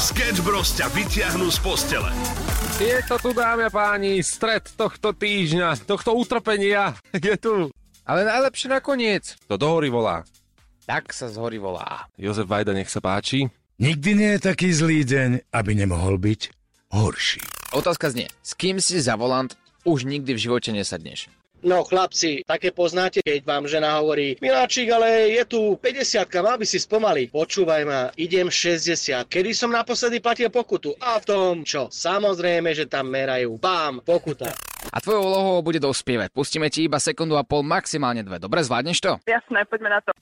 Sketch Bros ťa vyťahnú z postele. Je to tu, dámy a páni, stred tohto týždňa, tohto utrpenia je tu. Ale najlepšie nakoniec. To do hory volá. Tak sa z hory volá. Jozef Vajda, nech sa páči. Nikdy nie je taký zlý deň, aby nemohol byť horší. Otázka znie, s kým si za volant už nikdy v živote nesadneš? No chlapci, také poznáte, keď vám žena hovorí, Miláčik, ale je tu 50 mal by si spomali. Počúvaj ma, idem 60. Kedy som naposledy platil pokutu? A v tom čo? Samozrejme, že tam merajú. Bám, pokuta. A tvojou úlohou bude dospievať. Pustíme ti iba sekundu a pol, maximálne dve. Dobre, zvládneš to? Jasné, poďme na to.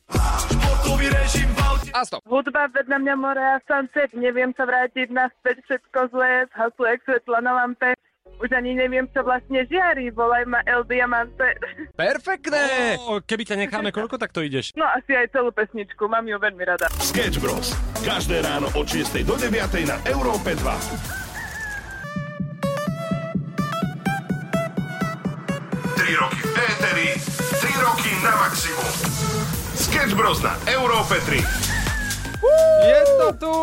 A stop. Hudba vedľa mňa more a sunset, neviem sa vrátiť naspäť, všetko zlé, zhaslo jak svetlo na lampe. Už ani neviem, čo vlastne žiari, volaj ma El Diamante. Perfektné! O, keby ťa necháme, koľko tak to ideš? No asi aj celú pesničku, mám ju veľmi rada. Sketch Bros. Každé ráno od 6 do 9 na Európe 2. 3 roky v éteri, 3 roky na maximum. Sketch Bros. na Európe 3. Je to tu!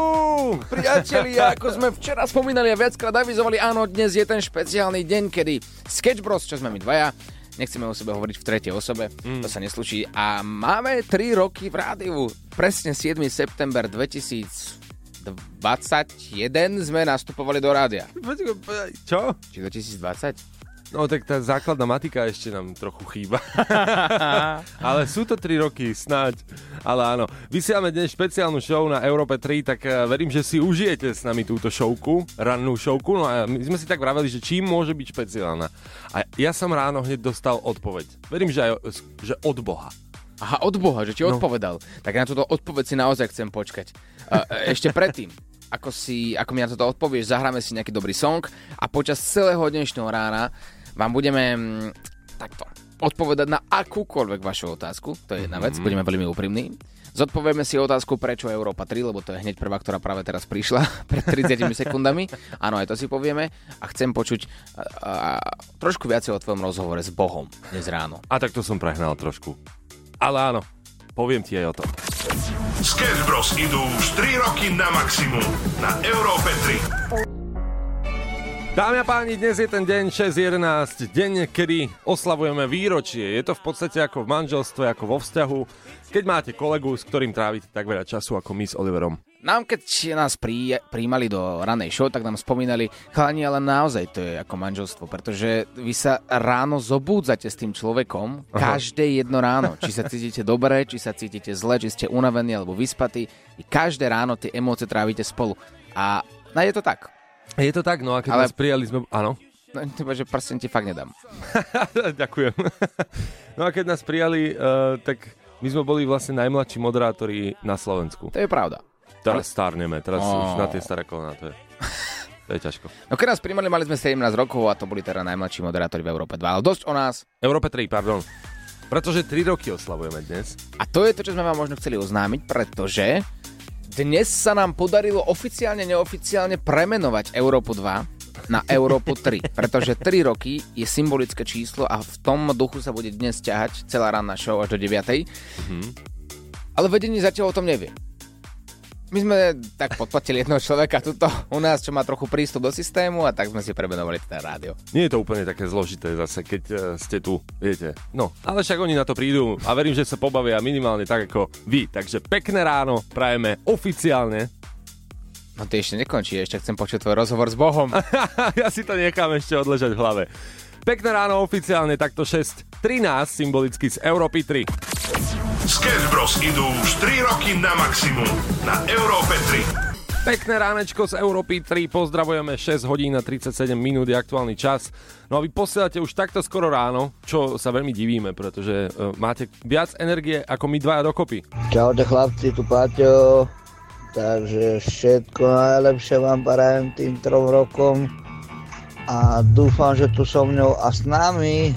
Priatelia, ako sme včera spomínali a viackrát avizovali, áno, dnes je ten špeciálny deň, kedy Sketch Bros, čo sme my dvaja, nechceme o sebe hovoriť v tretej osobe, mm. to sa nesluší. A máme 3 roky v rádiu. Presne 7. september 2021 sme nastupovali do rádia. Čo? Či 2020? No tak tá základná matika ešte nám trochu chýba. Ale sú to 3 roky, snáď. Ale áno, vysielame dnes špeciálnu show na Európe 3, tak eh, verím, že si užijete s nami túto showku, rannú showku. No a my sme si tak vraveli, že čím môže byť špeciálna. A ja som ráno hneď dostal odpoveď. Verím, že aj že od Boha. Aha, od Boha, že ti no. odpovedal. Tak na túto odpoveď si naozaj chcem počkať. Uh, ešte predtým, ako, si, ako mi na toto odpovieš, zahráme si nejaký dobrý song a počas celého dnešného rána vám budeme mm, takto odpovedať na akúkoľvek vašu otázku. To je jedna mm-hmm. vec, budeme veľmi úprimní. Zodpovieme si otázku, prečo Európa 3, lebo to je hneď prvá, ktorá práve teraz prišla pred 30 sekundami. Áno, aj to si povieme. A chcem počuť a, a, trošku viacej o tvojom rozhovore s Bohom dnes ráno. A tak to som prehnal trošku. Ale áno, poviem ti aj o tom. Sketch Bros. idú už 3 roky na maximum na Európe 3. Dámy a páni, dnes je ten deň 6.11, deň, kedy oslavujeme výročie. Je to v podstate ako v manželstve, ako vo vzťahu, keď máte kolegu, s ktorým trávite tak veľa času ako my s Oliverom. Nám, keď nás prí, príjmali do ranej show, tak nám spomínali, chalani, ale naozaj to je ako manželstvo, pretože vy sa ráno zobúdzate s tým človekom každé jedno ráno. Či sa cítite dobre, či sa cítite zle, či ste unavení alebo vyspatí. I každé ráno tie emócie trávite spolu. A no je to tak. Je to tak, no a keď Ale... nás prijali sme... Áno. No, teba, že prsten ti fakt nedám. Ďakujem. no a keď nás prijali, uh, tak my sme boli vlastne najmladší moderátori na Slovensku. To je pravda. Teraz stárneme, teraz oh. už na tie staré kolena, to je... To je ťažko. No keď nás primali, mali sme 17 rokov a to boli teda najmladší moderátori v Európe 2. Ale dosť o nás. Európe 3, pardon. Pretože 3 roky oslavujeme dnes. A to je to, čo sme vám možno chceli oznámiť, pretože dnes sa nám podarilo oficiálne, neoficiálne premenovať Európu 2 na Európu 3, pretože 3 roky je symbolické číslo a v tom duchu sa bude dnes ťahať celá ranná show až do 9. Mm-hmm. Ale vedenie zatiaľ o tom nevie my sme tak podplatili jedného človeka tuto u nás, čo má trochu prístup do systému a tak sme si premenovali ten rádio. Nie je to úplne také zložité zase, keď uh, ste tu, viete. No, ale však oni na to prídu a verím, že sa pobavia minimálne tak ako vy. Takže pekné ráno prajeme oficiálne No ty ešte nekončí, ešte chcem počuť tvoj rozhovor s Bohom. ja si to nechám ešte odležať v hlave. Pekné ráno oficiálne, takto 6.13 symbolicky z Európy 3. Sketch Bros. idú už 3 roky na maximum na Európe 3. Pekné ránečko z Európy 3, pozdravujeme 6 hodín a 37 minút je aktuálny čas. No a vy posielate už takto skoro ráno, čo sa veľmi divíme, pretože uh, máte viac energie ako my dvaja dokopy. Čaute chlapci, tu Paťo. Takže všetko najlepšie vám prajem tým trom rokom a dúfam, že tu so mňou a s nami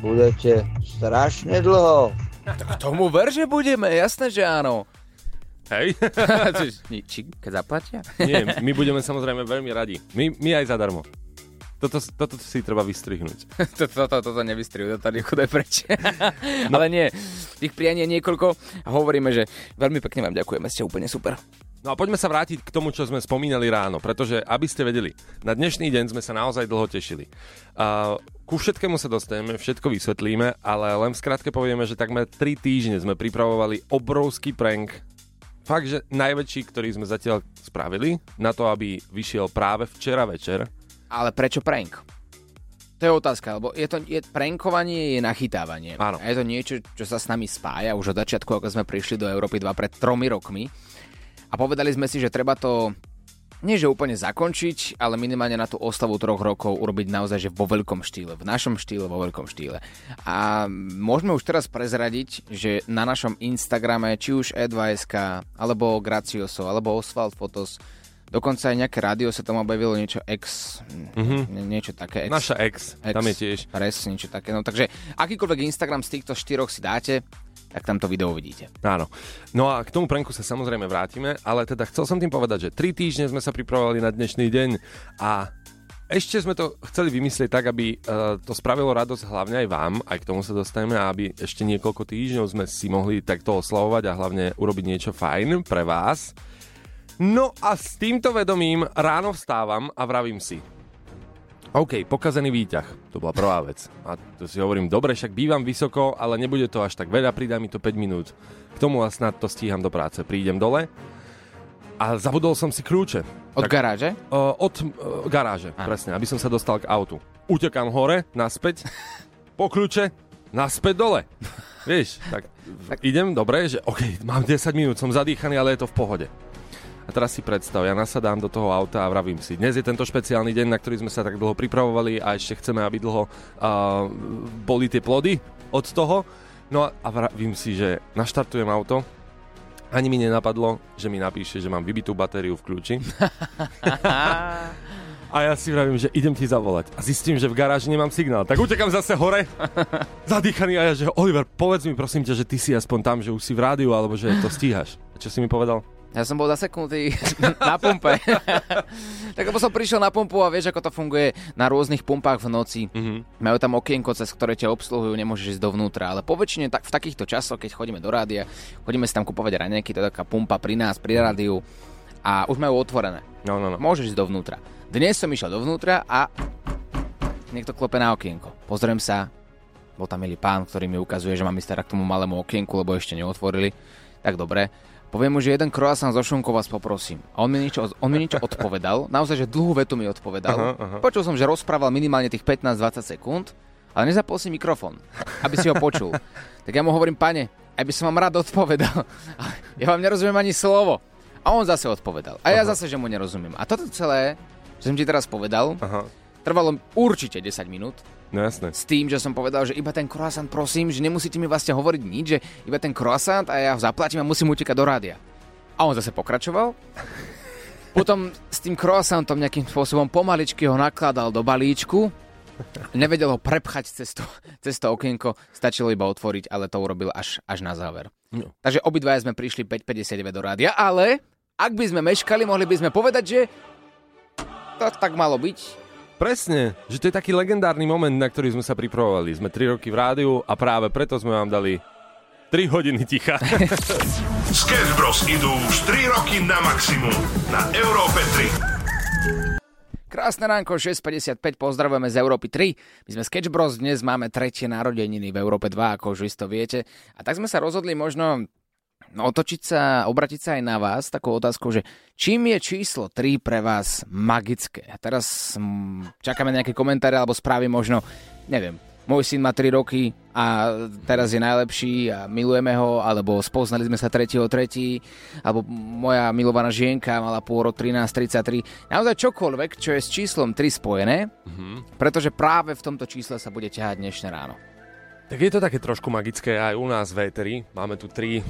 budete strašne dlho. Tak tomu ver, že budeme, jasné, že áno. Hej. Či, keď zaplatia? Nie, my budeme samozrejme veľmi radi. My, my aj zadarmo. Toto, toto si treba vystrihnúť. toto, toto, toto nevystrihujú, toto nechudaj preč. no. Ale nie, tých prianí je niekoľko a hovoríme, že veľmi pekne vám ďakujeme, ste úplne super. No a poďme sa vrátiť k tomu, čo sme spomínali ráno, pretože aby ste vedeli, na dnešný deň sme sa naozaj dlho tešili. Uh, ku všetkému sa dostaneme, všetko vysvetlíme, ale len v skratke povieme, že takmer 3 týždne sme pripravovali obrovský prank. Fakt, že najväčší, ktorý sme zatiaľ spravili, na to, aby vyšiel práve včera večer. Ale prečo prank? To je otázka, lebo je to, je, prankovanie je nachytávanie. Áno. A je to niečo, čo sa s nami spája už od začiatku, ako sme prišli do Európy 2 pred tromi rokmi. A povedali sme si, že treba to nie že úplne zakončiť, ale minimálne na tú oslavu troch rokov urobiť naozaj že vo veľkom štýle, v našom štýle, vo veľkom štýle. A môžeme už teraz prezradiť, že na našom Instagrame, či už Edva.sk, alebo Gracioso, alebo Oswald Fotos, dokonca aj nejaké rádio sa tam objavilo niečo X, mm-hmm. niečo také X. Naša ex, X, tam je tiež. Res, niečo také. No takže akýkoľvek Instagram z týchto štyroch si dáte, tak tam to video uvidíte. Áno. No a k tomu pranku sa samozrejme vrátime, ale teda chcel som tým povedať, že 3 týždne sme sa pripravovali na dnešný deň a ešte sme to chceli vymyslieť tak, aby uh, to spravilo radosť hlavne aj vám, aj k tomu sa dostaneme, aby ešte niekoľko týždňov sme si mohli takto oslavovať a hlavne urobiť niečo fajn pre vás. No a s týmto vedomím ráno vstávam a vravím si, OK, pokazený výťah. To bola prvá vec. A to si hovorím, dobre, však bývam vysoko, ale nebude to až tak veľa, pridá mi to 5 minút. K tomu a snad to stíham do práce. Prídem dole a zabudol som si kľúče. Od tak, garáže? Uh, od uh, garáže, a. presne, aby som sa dostal k autu. Utekám hore, naspäť, po kľúče, naspäť dole. Vieš, tak, tak idem, dobre, že OK, mám 10 minút, som zadýchaný, ale je to v pohode. A teraz si predstav, ja nasadám do toho auta a vravím si, dnes je tento špeciálny deň, na ktorý sme sa tak dlho pripravovali a ešte chceme, aby dlho uh, boli tie plody od toho. No a vravím si, že naštartujem auto, ani mi nenapadlo, že mi napíše, že mám vybitú batériu v kľúči. A ja si vravím, že idem ti zavolať. A zistím, že v garáži nemám signál. Tak utekam zase hore, zadýchaný a ja, že Oliver, povedz mi prosím ťa, že ty si aspoň tam, že už si v rádiu, alebo že to stíhaš. A čo si mi povedal? Ja som bol zaseknutý na pumpe. tak lebo som prišiel na pumpu a vieš, ako to funguje na rôznych pumpách v noci. Mm-hmm. Majú tam okienko, cez ktoré ťa obsluhujú, nemôžeš ísť dovnútra. Ale poväčšine tak, v takýchto časoch, keď chodíme do rádia, chodíme si tam kupovať raňajky, to je taká pumpa pri nás, pri rádiu a už majú otvorené. No, no, no. Môžeš ísť dovnútra. Dnes som išiel dovnútra a niekto klope na okienko. Pozriem sa, bol tam milý pán, ktorý mi ukazuje, že mám ísť teda k tomu malému okienku, lebo ešte neotvorili. Tak dobre, Poviem mu, že jeden croissant zo šunkou vás poprosím. A on mi niečo, on mi niečo odpovedal, naozaj, že dlhú vetu mi odpovedal. Aha, aha. Počul som, že rozprával minimálne tých 15-20 sekúnd, ale nezapol si mikrofón, aby si ho počul. tak ja mu hovorím, pane, aj by som vám rád odpovedal. ja vám nerozumiem ani slovo. A on zase odpovedal. A ja aha. zase, že mu nerozumiem. A toto celé, čo som ti teraz povedal, aha. trvalo určite 10 minút. No jasné. S tým, že som povedal, že iba ten croissant, prosím, že nemusíte mi vlastne hovoriť nič, že iba ten croissant a ja ho zaplatím a musím utekať do rádia. A on zase pokračoval. Potom s tým croissantom nejakým spôsobom pomaličky ho nakladal do balíčku. Nevedel ho prepchať cez to, cez to okienko, stačilo iba otvoriť, ale to urobil až, až na záver. No. Takže obidvaja sme prišli 5.59 do rádia, ale ak by sme meškali, mohli by sme povedať, že to tak malo byť Presne, že to je taký legendárny moment, na ktorý sme sa pripravovali. Sme 3 roky v rádiu a práve preto sme vám dali 3 hodiny ticha. Sketch Bros. idú už 3 roky na maximum na Európe 3. Krásne ránko, 6.55, pozdravujeme z Európy 3. My sme Sketch Bros, dnes máme tretie narodeniny v Európe 2, ako už isto viete. A tak sme sa rozhodli možno No, otočiť sa, obratiť sa aj na vás takou otázkou, že čím je číslo 3 pre vás magické? A teraz mm, čakáme nejaké komentáre alebo správy možno, neviem, môj syn má 3 roky a teraz je najlepší a milujeme ho, alebo spoznali sme sa 3. tretí, alebo moja milovaná žienka mala pôrod 13.33. Naozaj čokoľvek, čo je s číslom 3 spojené, mm-hmm. pretože práve v tomto čísle sa bude ťahať dnešné ráno. Tak je to také trošku magické aj u nás v Eteri. Máme tu tri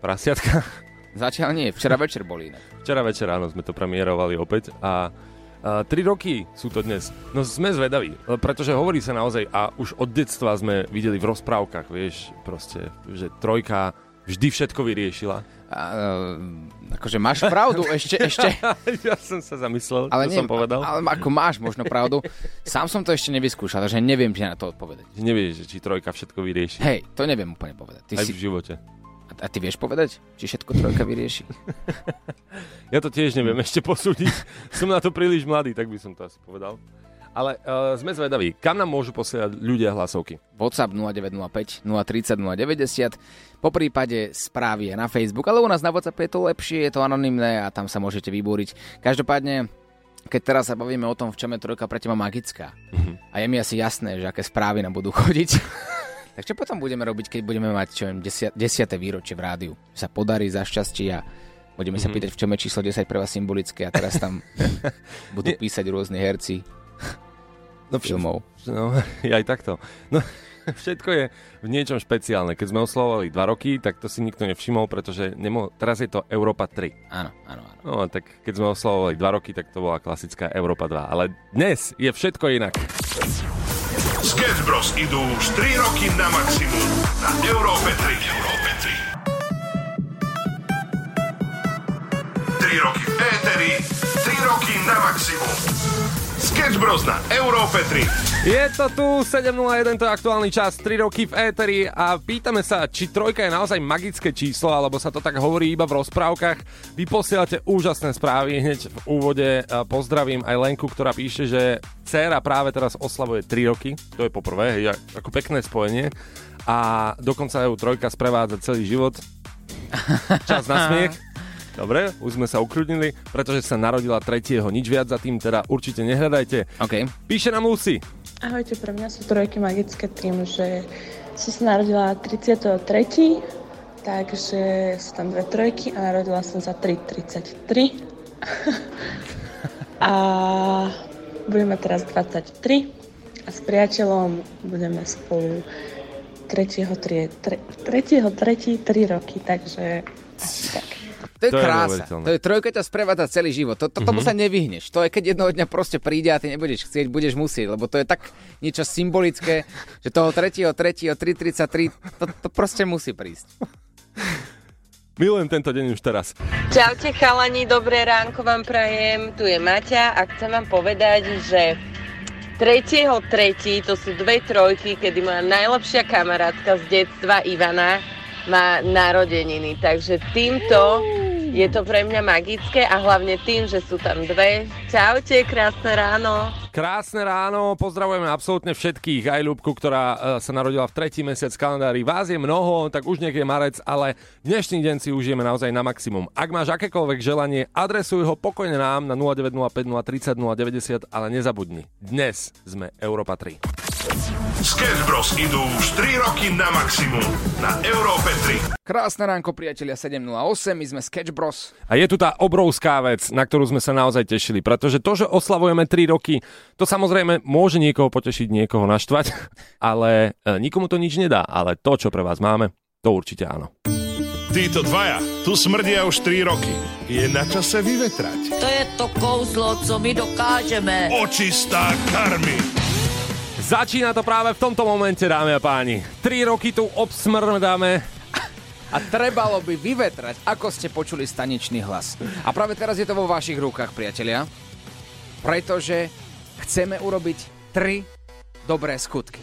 prasiatka. Zatiaľ nie, včera večer boli inak. Včera večer áno, sme to premiérovali opäť a Uh, tri roky sú to dnes. No sme zvedaví, pretože hovorí sa naozaj a už od detstva sme videli v rozprávkach, vieš, proste, že trojka vždy všetko vyriešila. Uh, akože máš pravdu, ešte, ešte. ja som sa zamyslel, ale čo nie, som povedal. Ale ako máš možno pravdu. Sám som to ešte nevyskúšal, takže neviem ti na to odpovedať. Nevieš, či trojka všetko vyrieši. Hej, to neviem úplne povedať. Ty Aj si... v živote. A, ty vieš povedať, či všetko trojka vyrieši? Ja to tiež neviem ešte posúdiť. Som na to príliš mladý, tak by som to asi povedal. Ale uh, sme zvedaví, kam nám môžu posielať ľudia hlasovky? WhatsApp 0905 030 090, po prípade správy je na Facebook, ale u nás na WhatsApp je to lepšie, je to anonymné a tam sa môžete vybúriť. Každopádne, keď teraz sa bavíme o tom, v čom je trojka pre teba magická, a je mi asi jasné, že aké správy nám budú chodiť, tak čo potom budeme robiť, keď budeme mať čo viem, desia, desiate výročie v rádiu? Sa podarí za šťastie a budeme sa pýtať, v čom je číslo 10 pre vás symbolické a teraz tam budú písať rôzni herci No, filmov. No, aj takto. No, všetko je v niečom špeciálne. Keď sme oslovovali dva roky, tak to si nikto nevšimol, pretože nemo- teraz je to Európa 3. Áno, áno, áno. No, tak keď sme oslovovali dva roky, tak to bola klasická Európa 2. Ale dnes je všetko inak. Sketch Bros. idú už 3 roky na maximum na Európe 3. Európe 3. 3 roky v éteri, 3 roky na maximum. Sketch Bros. na Európe 3. Je to tu, 7.01, to je aktuálny čas, 3 roky v éteri a pýtame sa, či trojka je naozaj magické číslo, alebo sa to tak hovorí iba v rozprávkach. Vy posielate úžasné správy, hneď v úvode a pozdravím aj Lenku, ktorá píše, že dcéra práve teraz oslavuje 3 roky, to je poprvé, hej, ako pekné spojenie a dokonca ju trojka sprevádza celý život. Čas na smiech. Dobre, už sme sa ukľudnili, pretože sa narodila tretieho. Nič viac za tým teda určite nehľadajte. OK. Píše nám Lucy. Ahojte, pre mňa sú trojky magické tým, že som sa narodila 33, takže sú tam dve trojky a narodila som za 3,33. a budeme teraz 23 a s priateľom budeme spolu 3. 3. 3. 3. 3 roky, takže tak. To je To je krása. neuveriteľné. To je trojka ťa sprevádza celý život. To, to, tomu sa nevyhneš. To je, keď jednoho dňa proste príde a ty nebudeš chcieť, budeš musieť, lebo to je tak niečo symbolické, že toho 3. 3. 3.33, to, to proste musí prísť. Milujem tento deň už teraz. Čaute chalani, dobré ránko vám prajem, tu je Maťa a chcem vám povedať, že 3.3. to sú dve trojky, kedy moja najlepšia kamarátka z detstva Ivana má narodeniny, takže týmto je to pre mňa magické a hlavne tým, že sú tam dve. Čaute, krásne ráno. Krásne ráno, pozdravujeme absolútne všetkých, aj Ľubku, ktorá e, sa narodila v tretí mesiac kalendári. Vás je mnoho, tak už je marec, ale dnešný deň si užijeme naozaj na maximum. Ak máš akékoľvek želanie, adresuj ho pokojne nám na 0905 030 090, ale nezabudni. Dnes sme Európa 3. Sketch Bros. idú už 3 roky na maximum na Európe 3. Krásne ránko, priatelia 708, my sme Sketch Bros. A je tu tá obrovská vec, na ktorú sme sa naozaj tešili, pretože to, že oslavujeme 3 roky, to samozrejme môže niekoho potešiť, niekoho naštvať, ale e, nikomu to nič nedá. Ale to, čo pre vás máme, to určite áno. Títo dvaja tu smrdia už 3 roky. Je na čase vyvetrať. To je to kouzlo, co my dokážeme. Očistá karmy. Začína to práve v tomto momente, dámy a páni. 3 roky tu obsmrdáme. A trebalo by vyvetrať, ako ste počuli staničný hlas. A práve teraz je to vo vašich rukách, priatelia. Pretože chceme urobiť tri dobré skutky.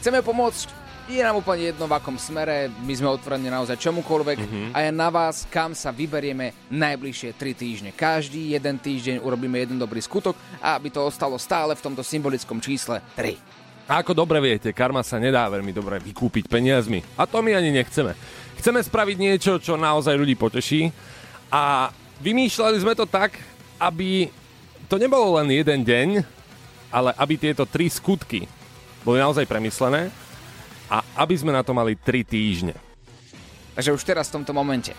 Chceme pomôcť je nám úplne jedno v akom smere, my sme otvorení naozaj čomukoľvek mm-hmm. a je na vás, kam sa vyberieme najbližšie 3 týždne. Každý jeden týždeň urobíme jeden dobrý skutok a aby to ostalo stále v tomto symbolickom čísle 3. A ako dobre viete, karma sa nedá veľmi dobre vykúpiť peniazmi. A to my ani nechceme. Chceme spraviť niečo, čo naozaj ľudí poteší. A vymýšľali sme to tak, aby to nebolo len jeden deň, ale aby tieto tri skutky boli naozaj premyslené a aby sme na to mali 3 týždne. Takže už teraz v tomto momente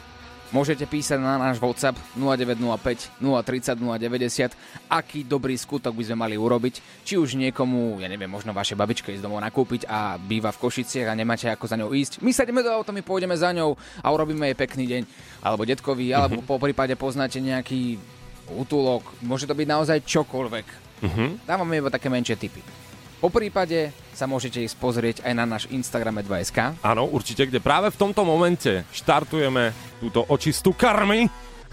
môžete písať na náš WhatsApp 0905 030 090, aký dobrý skutok by sme mali urobiť. Či už niekomu, ja neviem, možno vaše babičke ísť domov nakúpiť a býva v Košiciach a nemáte ako za ňou ísť. My sadíme do auta, my pôjdeme za ňou a urobíme jej pekný deň. Alebo detkovi, alebo po prípade poznáte nejaký útulok. Môže to byť naozaj čokoľvek. Dávame iba také menšie typy. Po prípade sa môžete ísť pozrieť aj na náš Instagram 2SK. Áno, určite, kde práve v tomto momente štartujeme túto očistú karmy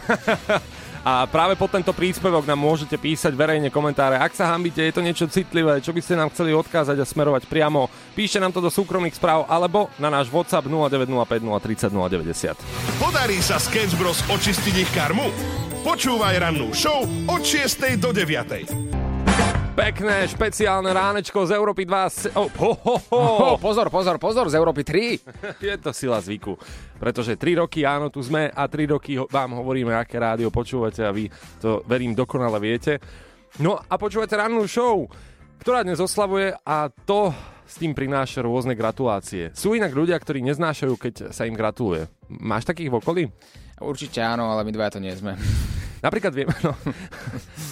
A práve po tento príspevok nám môžete písať verejne komentáre. Ak sa hambíte, je to niečo citlivé, čo by ste nám chceli odkázať a smerovať priamo, píšte nám to do súkromných správ alebo na náš WhatsApp 0905 030 090. Podarí sa Sketch Bros očistiť ich karmu? Počúvaj rannú show od 6. do 9. Pekné špeciálne ránečko z Európy 2. Oh, ho, ho, ho. Oh, pozor, pozor, pozor, z Európy 3. Je to sila zvyku. Pretože 3 roky, áno, tu sme a 3 roky vám hovoríme, aké rádio počúvate a vy to, verím, dokonale viete. No a počúvate rannú show, ktorá dnes oslavuje a to s tým prináša rôzne gratulácie. Sú inak ľudia, ktorí neznášajú, keď sa im gratuluje. Máš takých v okolí? Určite áno, ale my dvaja to nie sme. Napríklad viem, no,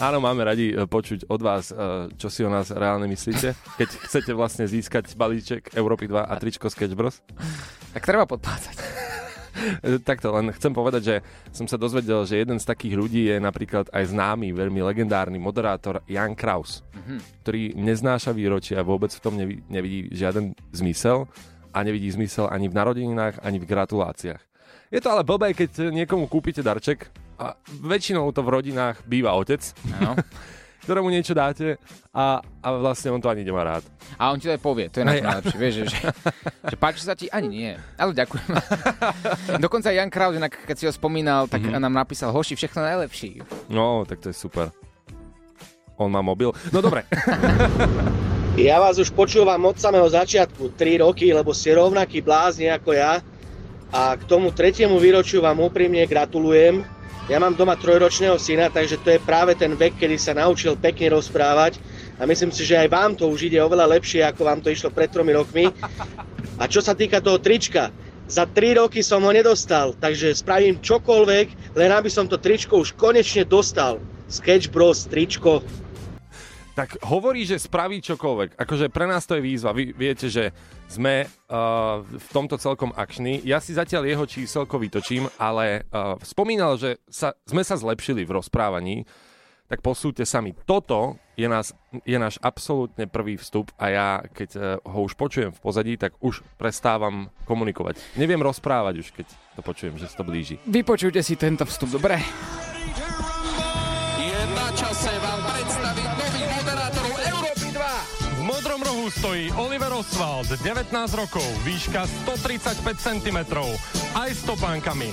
áno, máme radi e, počuť od vás, e, čo si o nás reálne myslíte, keď chcete vlastne získať balíček Európy 2 a tričko Sketch Bros. Tak treba podpácať. E, Takto len chcem povedať, že som sa dozvedel, že jeden z takých ľudí je napríklad aj známy, veľmi legendárny moderátor Jan Kraus, Mhm. ktorý neznáša výročia a vôbec v tom nevidí, nevidí žiaden zmysel a nevidí zmysel ani v narodeninách, ani v gratuláciách. Je to ale blbé, keď niekomu kúpite darček a väčšinou to v rodinách býva otec, Áno. ktorému niečo dáte a, a vlastne on to ani nemá rád. A on ti to aj povie, to je na to najlepšie, vieš, že, že, že páči sa ti? Ani nie, ale ďakujem. Dokonca Jan Kraus, keď si ho spomínal, tak Mhm. nám napísal, hoši, všechno najlepší. No, tak to je super. On má mobil. No dobre. Ja vás už počúvam od samého začiatku, 3 roky, lebo ste rovnakí blázni ako ja. A k tomu tretiemu výročiu vám úprimne gratulujem. Ja mám doma trojročného syna, takže to je práve ten vek, kedy sa naučil pekne rozprávať. A myslím si, že aj vám to už ide oveľa lepšie, ako vám to išlo pred tromi rokmi. A čo sa týka toho trička, za 3 roky som ho nedostal, takže spravím čokoľvek, len aby som to tričko už konečne dostal. Sketch Bros, tričko, tak hovorí, že spraví čokoľvek. Akože pre nás to je výzva. Vy viete, že sme uh, v tomto celkom akční. Ja si zatiaľ jeho číselko vytočím, ale uh, spomínal, že sa, sme sa zlepšili v rozprávaní. Tak posúďte sami. Toto je, nás, je náš absolútne prvý vstup a ja, keď uh, ho už počujem v pozadí, tak už prestávam komunikovať. Neviem rozprávať už, keď to počujem, že sa to blíži. Vypočujte si tento vstup, dobre? Je na čase stojí Oliver Oswald, 19 rokov, výška 135 cm, aj s topánkami.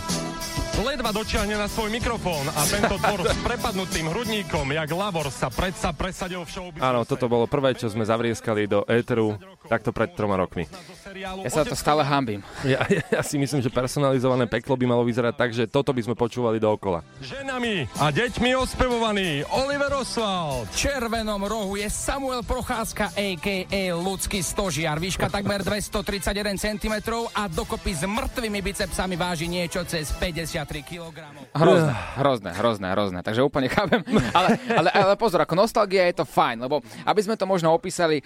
Ledva dočiahne na svoj mikrofón a tento tvor s prepadnutým hrudníkom, jak Lavor sa predsa presadil v showbiznise. Áno, toto bolo prvé, čo sme zavrieskali do éteru takto pred troma rokmi. Ja sa to stále hambím. Ja, ja, ja si myslím, že personalizované peklo by malo vyzerať tak, že toto by sme počúvali dookola. Ženami a deťmi ospevovaný Oliver Oswald. V červenom rohu je Samuel Procházka, a.k.a. ľudský stožiar. Výška takmer 231 cm a dokopy s mŕtvými bicepsami váži niečo cez 53 kg. Hrozné, hrozné, hrozné, hrozné. Takže úplne chápem. Ale, ale, ale pozor, ako nostalgia je to fajn, lebo aby sme to možno opísali,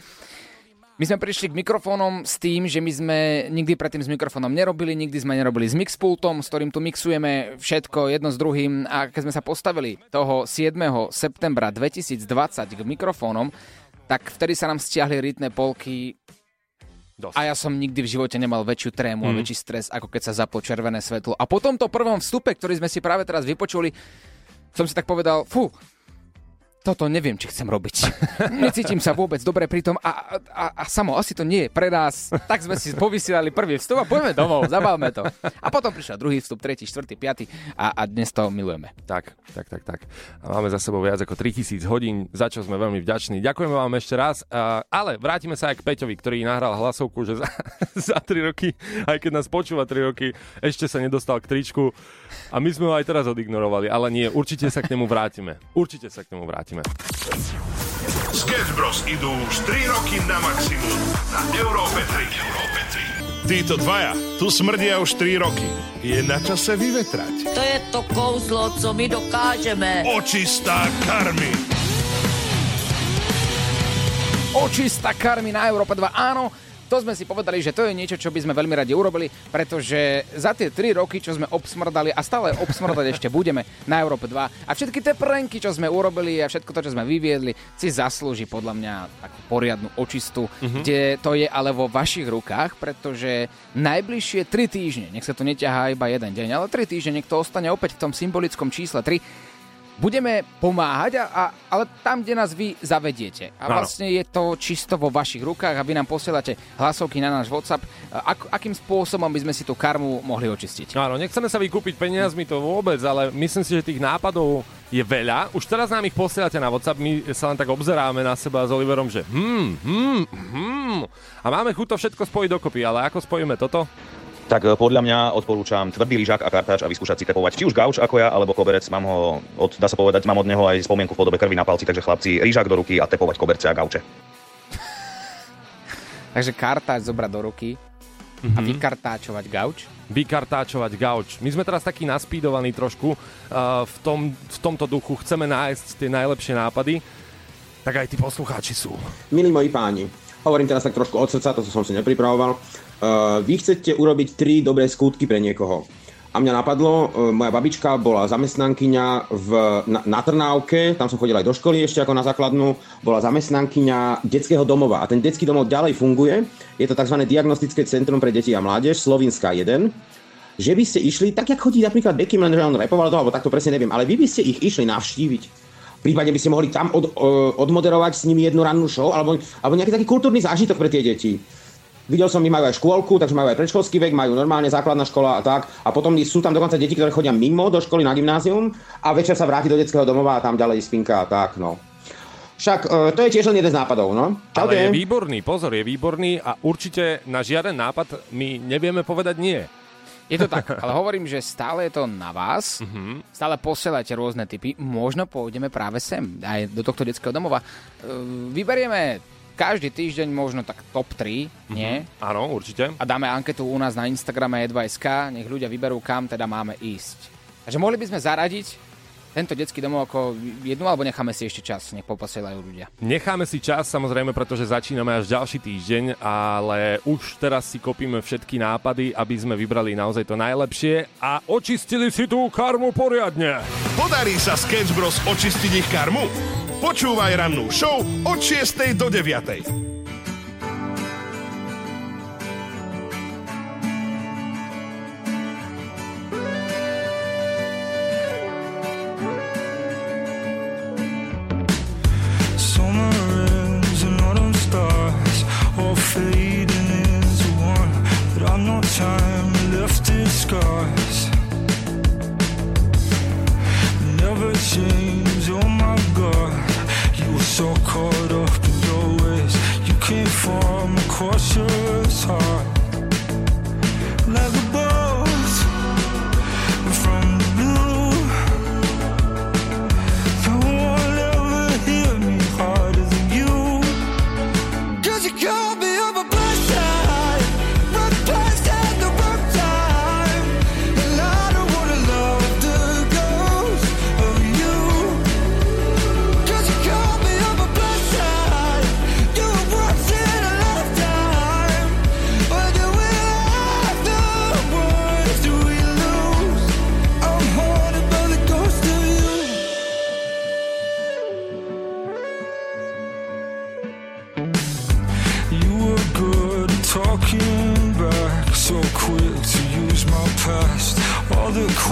my sme prišli k mikrofónom s tým, že my sme nikdy predtým s mikrofónom nerobili, nikdy sme nerobili s mixpultom, s ktorým tu mixujeme všetko jedno s druhým a keď sme sa postavili toho 7. septembra 2020 k mikrofónom, tak vtedy sa nám stiahli rytné polky Dosť. a ja som nikdy v živote nemal väčšiu trému a Mm. väčší stres, ako keď sa zaplo červené svetlo. A po tomto prvom vstupe, ktorý sme si práve teraz vypočuli, som si tak povedal, fú, toto neviem, či chcem robiť. Necítim sa vôbec dobre pri tom a, a, a samo, asi to nie je pre nás. Tak sme si povysielali prvý vstup a poďme domov, zabavme to. A potom prišiel druhý vstup, tretí, štvrtý, piatý a, a dnes to milujeme. Tak, tak, tak, tak. A máme za sebou viac ako 3000 hodín, za čo sme veľmi vďační. Ďakujeme vám ešte raz, ale vrátime sa aj k Peťovi, ktorý nahral hlasovku, že za, za 3 roky, aj keď nás počúva 3 roky, ešte sa nedostal k tričku a my sme ho aj teraz odignorovali, ale nie, určite sa k nemu vrátime. Určite sa k nemu vrátime. Sketch Bros idú už 3 roky na maximum na Európe 3. Európe 3. Títo dvaja tu smrdia už 3 roky. Je na čase vyvetrať. To je to kouzlo, co my dokážeme. Očistá karmy. Očista karmy na Európa 2, áno, to sme si povedali, že to je niečo, čo by sme veľmi radi urobili, pretože za tie 3 roky, čo sme obsmrdali a stále obsmrdať ešte budeme na Európe 2 a všetky tie prenky, čo sme urobili a všetko to, čo sme vyviedli, si zaslúži podľa mňa takú poriadnu očistu, Mhm. kde to je ale vo vašich rukách, pretože najbližšie 3 týždne, nech sa to neťahá iba jeden deň, ale 3 týždne, nech to ostane opäť v tom symbolickom čísle 3, budeme pomáhať, a, a, ale tam, kde nás vy zavediete. A vlastne je to čisto vo vašich rukách a vy nám posielate hlasovky na náš WhatsApp. Ak, akým spôsobom by sme si tú karmu mohli očistiť? Áno, nechceme sa vykúpiť peniazmi to vôbec, ale myslím si, že tých nápadov je veľa. Už teraz nám ich posielate na WhatsApp, my sa len tak obzeráme na seba s Oliverom, že hm, hm, hm. A máme chuť to všetko spojiť dokopy, ale ako spojíme toto? Tak e, podľa mňa odporúčam tvrdý lyžák a kartáč a vyskúšať si tepovať či už gauč ako ja, alebo koberec. Mám ho, od, dá sa povedať, mám od neho aj spomienku v podobe krvi na palci, takže chlapci, lyžák do ruky a tepovať koberce a gauče. Takže kartáč zobrať do ruky a vykartáčovať gauč. Vykartáčovať gauč. My sme teraz takí naspídovaní trošku. Uh, v, tom, v tomto duchu chceme nájsť tie najlepšie nápady. Tak aj tí poslucháči sú. Milí moji páni, hovorím teraz tak trošku od srdca, to som si nepripravoval. Uh, vy chcete urobiť tri dobré skutky pre niekoho. A mňa napadlo, uh, moja babička bola zamestnankyňa v, na, na Trnávke, tam som chodil aj do školy ešte ako na základnú, bola zamestnankyňa detského domova a ten detský domov ďalej funguje. Je to tzv. diagnostické centrum pre deti a mládež, Slovinská 1 že by ste išli, tak jak chodí napríklad Becky, len že on repoval to, alebo takto presne neviem, ale vy by ste ich išli navštíviť. Prípadne by ste mohli tam od, o, odmoderovať s nimi jednu rannú show, alebo, alebo nejaký taký kultúrny zážitok pre tie deti. Videl som, my majú aj škôlku, takže majú aj predškolský vek, majú normálne základná škola a tak. A potom sú tam dokonca deti, ktoré chodia mimo do školy na gymnázium a večer sa vráti do detského domova a tam ďalej spinka a tak, no. Však e, to je tiež len jeden z nápadov, no. Čaute. Ale je výborný, pozor, je výborný a určite na žiaden nápad my nevieme povedať nie. Je to tak, ale hovorím, že stále je to na vás. Mhm. Stále posielajte rôzne typy. Možno pôjdeme práve sem, aj do tohto detského domova. E, Vyberieme každý týždeň možno tak top 3, nie? Mhm. Áno, určite. A dáme anketu u nás na Instagrame e2sk, nech ľudia vyberú, kam teda máme ísť. Takže mohli by sme zaradiť tento detský domov ako jednu, alebo necháme si ešte čas, nech poposielajú ľudia. Necháme si čas, samozrejme, pretože začíname až ďalší týždeň, ale už teraz si kopíme všetky nápady, aby sme vybrali naozaj to najlepšie a očistili si tú karmu poriadne. Podarí sa Sketch Bros očistiť ich karmu? Počúvaj rannú show od 6. do 9. Fading into one. But I've no time left in scars. Never change, oh my god. You were so caught up in your ways. You came from a cautious heart.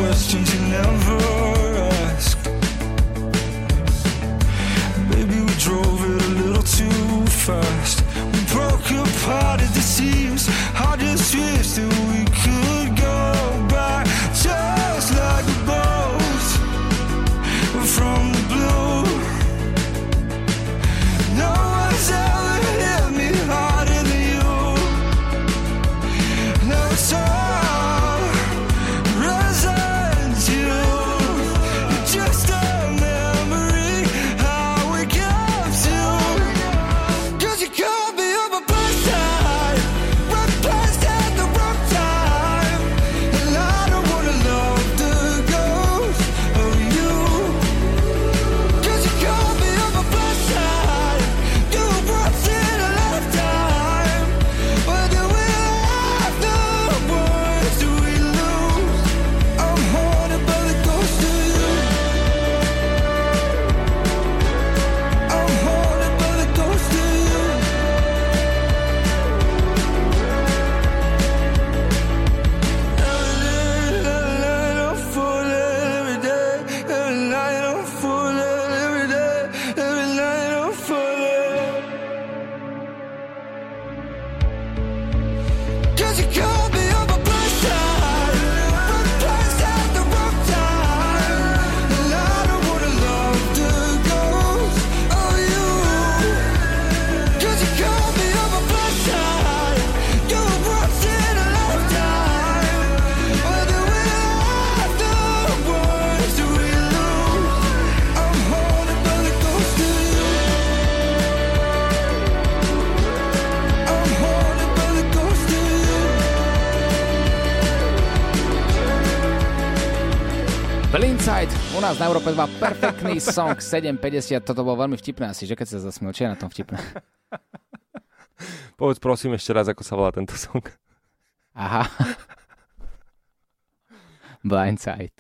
Questions Side, u nás na Európe 2, perfektný song 7.50, toto bolo veľmi vtipné asi, že keď sa zasmiel, čo je na tom vtipné? Povedz prosím ešte raz, ako sa volá tento song. Aha. Blindside.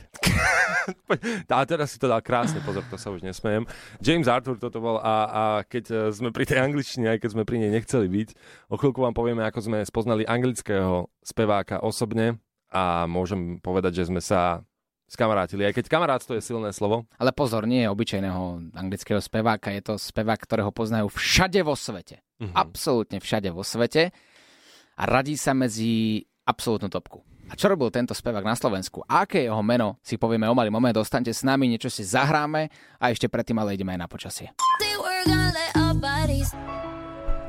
A teraz si to dal krásne, pozor, to sa už nesmejem. James Arthur toto bol a, a keď e, sme pri tej angličtine, aj keď sme pri nej nechceli byť, o chvíľku vám povieme, ako sme spoznali anglického speváka osobne a môžem povedať, že sme sa skamarátili. Aj keď kamarátstvo je silné slovo. Ale pozor, nie je obyčajného anglického speváka, je to spevák, ktorého poznajú všade vo svete. Mhm. Absolútne všade vo svete. A radí sa medzi absolútnu topku. A čo robil tento spevák na Slovensku? A aké je jeho meno? Si povieme o malý moment, ostaňte s nami, niečo si zahráme a ešte predtým ale ideme aj na počasie.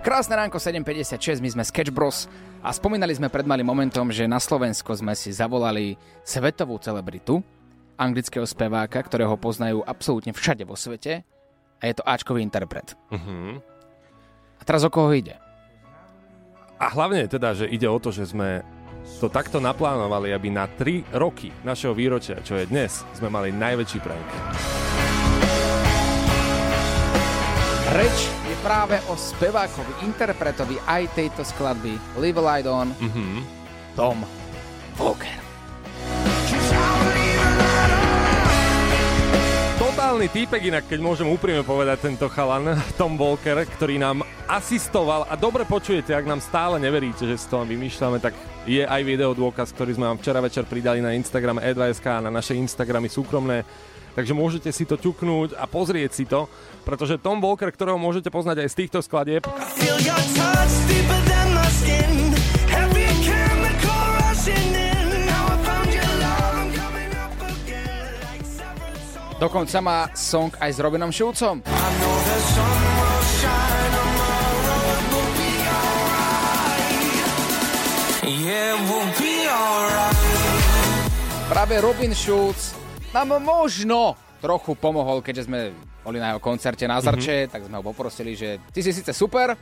Krásne ránko 7.56, my sme Sketch Bros a spomínali sme pred malým momentom, že na Slovensko sme si zavolali svetovú celebritu, anglického speváka, ktorého poznajú absolútne všade vo svete a je to Ačkový interpret. Uh-huh. A teraz o koho ide? A hlavne teda, že ide o to, že sme to takto naplánovali, aby na 3 roky našeho výročia, čo je dnes, sme mali najväčší prank. Reč práve o spevákovi, interpretovi aj tejto skladby Live a Light On, Mhm. Tom Walker. Totálny týpek inak, keď môžem úprimne povedať tento chalan, Tom Walker, ktorý nám asistoval a dobre počujete, ak nám stále neveríte, že si to vymýšľame, tak je aj video dôkaz, ktorý sme vám včera večer pridali na Instagram e2sk a na naše Instagramy súkromné. Takže môžete si to ťuknúť a pozrieť si to, pretože Tom Walker, ktorého môžete poznať aj z týchto skladieb, Dokonca má song aj s Robinom Šulcom. Práve Robin Schulz nám možno trochu pomohol, keďže sme boli na jeho koncerte na Zarče, mm-hmm. tak sme ho poprosili, že ty si síce super,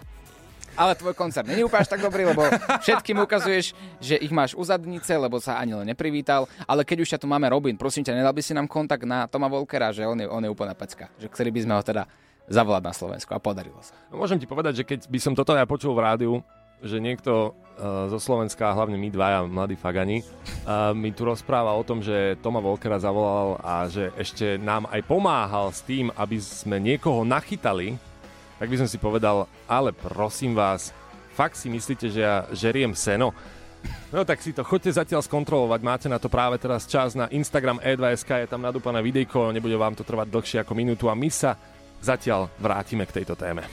ale tvoj koncert není úplne tak dobrý, lebo všetkým ukazuješ, že ich máš u zadnice, lebo sa ani len neprivítal, ale keď už ťa tu máme Robin, prosím ťa, nedal by si nám kontakt na Toma Volkera, že on je, on je úplná pecka, že chceli by sme ho teda zavolať na Slovensku a podarilo sa. No, Môžem ti povedať, že keď by som toto ja počul v rádiu, že niekto uh, zo Slovenska, hlavne my dvaja mladí fagani, uh, mi tu rozpráva o tom, že Toma Volkera zavolal a že ešte nám aj pomáhal s tým, aby sme niekoho nachytali, tak by som si povedal, ale prosím vás, fakt si myslíte, že ja žeriem seno? No tak si to choďte zatiaľ skontrolovať, máte na to práve teraz čas na Instagram E2SK, je tam nadúpané videjko, nebude vám to trvať dlhšie ako minútu a my sa zatiaľ vrátime k tejto téme.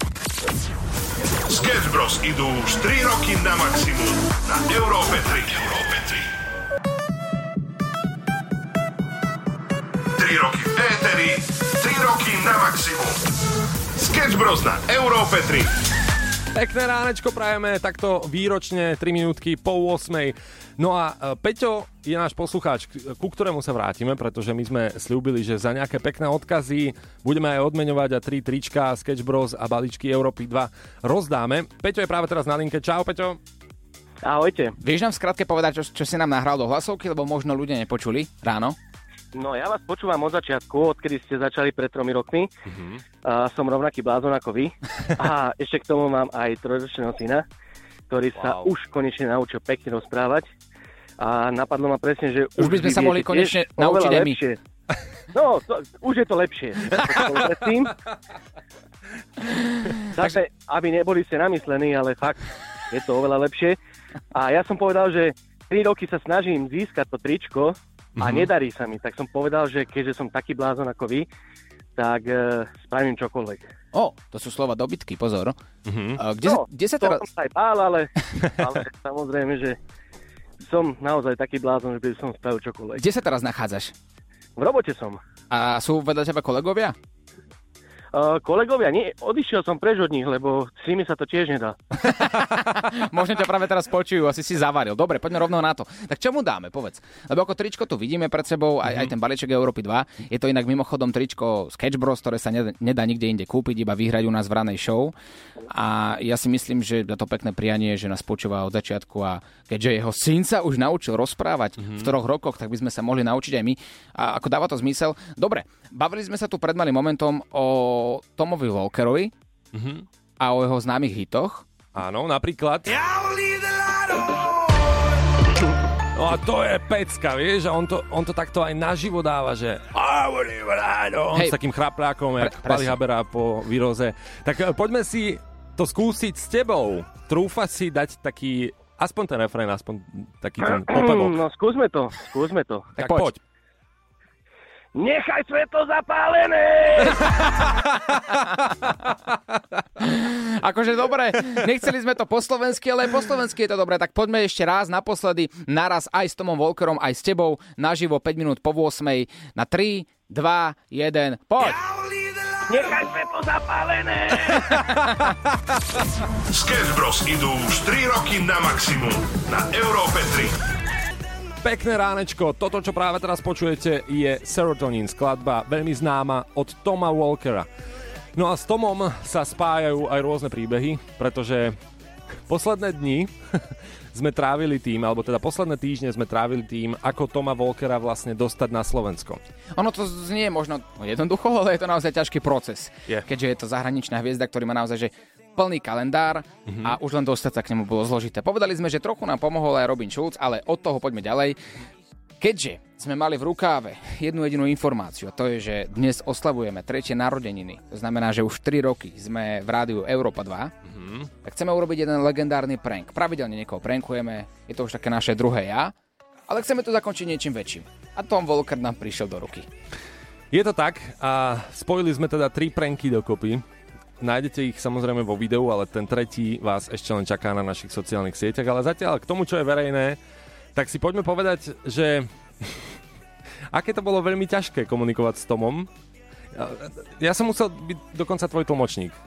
Sketch Bros. idú už 3 roky na maximum na Európe 3. Európe 3. 3 roky v éteri, 3 roky na maximum. Sketch Bros. na Európe 3. Pekné ránečko prajeme, takto výročne 3 minútky po 8. No a e, Peťo je náš poslucháč, k- ku ktorému sa vrátime, pretože my sme slúbili, že za nejaké pekné odkazy budeme aj odmeňovať a tri trička, Sketch Bros a balíčky Európy 2 rozdáme. Peťo je práve teraz na linke. Čau, Peťo. Ahojte. Vieš nám v skratke povedať, čo, čo si nám nahral do hlasovky, lebo možno ľudia nepočuli ráno? No ja vás počúvam od začiatku, odkedy ste začali pred tromi rokmi. A som rovnaký blázon ako vy. A ešte k tomu mám aj trojročného syna, ktorý sa už konečne naučil pekne rozprávať. A napadlo ma presne, že Už by sme sa mohli konečne naučiť aj my. lepšie. No, to, už je to lepšie. predtým. Takže, aby neboli ste namyslení, ale fakt, je to oveľa lepšie. A ja som povedal, že 3 roky sa snažím získať to tričko a Mhm. nedarí sa mi. Tak som povedal, že keďže som taký blázon ako vy, tak uh, spravím čokoľvek. O, to sú slova dobytky, pozor. Mhm. A Kde, no, sa, kde sa to teraz... som sa aj bál, ale, ale samozrejme, že som naozaj taký blázon, že by som spravil čokoľvek. Kde sa teraz nachádzaš? V robote som. A sú vedľa teba kolegovia? Uh, kolegovia, nie, odišiel som preč od nich, lebo s nimi sa to tiež nedá. Možno ťa práve teraz počujú, asi si zavaril. Dobre, poďme rovno na to. Tak čo mu dáme, povedz? Lebo ako tričko tu vidíme pred sebou, aj, aj ten balíček Európy 2. Je to inak mimochodom tričko Sketch Bros, ktoré sa nedá, nedá nikde inde kúpiť, iba vyhrať u nás v ranej show. A ja si myslím, že na to pekné prianie, že nás počúva od začiatku a keďže jeho syn sa už naučil rozprávať v troch rokoch, tak by sme sa mohli naučiť aj my. A ako dáva to zmysel? Dobre, bavili sme sa tu pred malým momentom o Tomovi Walkerovi a o jeho známych hitoch. Áno, napríklad... No a to je pecka, vieš, a on to, on to takto aj naživo dáva, že Hej. s takým chrapľákom, jak Pre- Pali. Habera po výroze. Tak e, poďme si to skúsiť s tebou. Trúfa si dať taký, aspoň ten refrén, aspoň taký ten popevok. No skúsme to, skúsme to. Tak poď. Nechaj svetlo zapálené! Akože dobre, nechceli sme to po slovensky, ale po slovensky je to dobré. Tak poďme ešte raz, naposledy, naraz aj s Tomom Volkerom, aj s tebou, naživo 5 minút po 8. Na 3, 2, 1, poď! Nechaj svetlo zapálené! Sketch Bros. idú už 3 roky na maximum na Európe 3. Pekné ránečko, toto, čo práve teraz počujete, je Serotonin, skladba veľmi známa od Toma Walkera. No a s Tomom sa spájajú aj rôzne príbehy, pretože posledné dni sme trávili tým, alebo teda posledné týždne sme trávili tým, ako Toma Walkera vlastne dostať na Slovensko. Ono to znie možno jednoducho, ale je to naozaj ťažký proces. Je. Keďže je to zahraničná hviezda, ktorý má naozaj že plný kalendár Mhm. a už len dostať sa k nemu bolo zložité. Povedali sme, že trochu nám pomohol aj Robin Schulz, ale od toho poďme ďalej. Keďže sme mali v rukáve jednu jedinú informáciu, a to je, že dnes oslavujeme tretie narodeniny, to znamená, že už 3 roky sme v rádiu Európa 2, tak chceme urobiť jeden legendárny prank. Pravidelne niekoho prankujeme, je to už také naše druhé ja, ale chceme to zakončiť niečím väčším. A Tom Volker nám prišiel do ruky. Je to tak a spojili sme teda tri pranky dokopy. Nájdete ich samozrejme vo videu, ale ten tretí vás ešte len čaká na našich sociálnych sieťach. Ale zatiaľ k tomu, čo je verejné, tak si poďme povedať, že aké to bolo veľmi ťažké komunikovať s Tomom. Ja- Ja som musel byť dokonca tvoj tlmočník.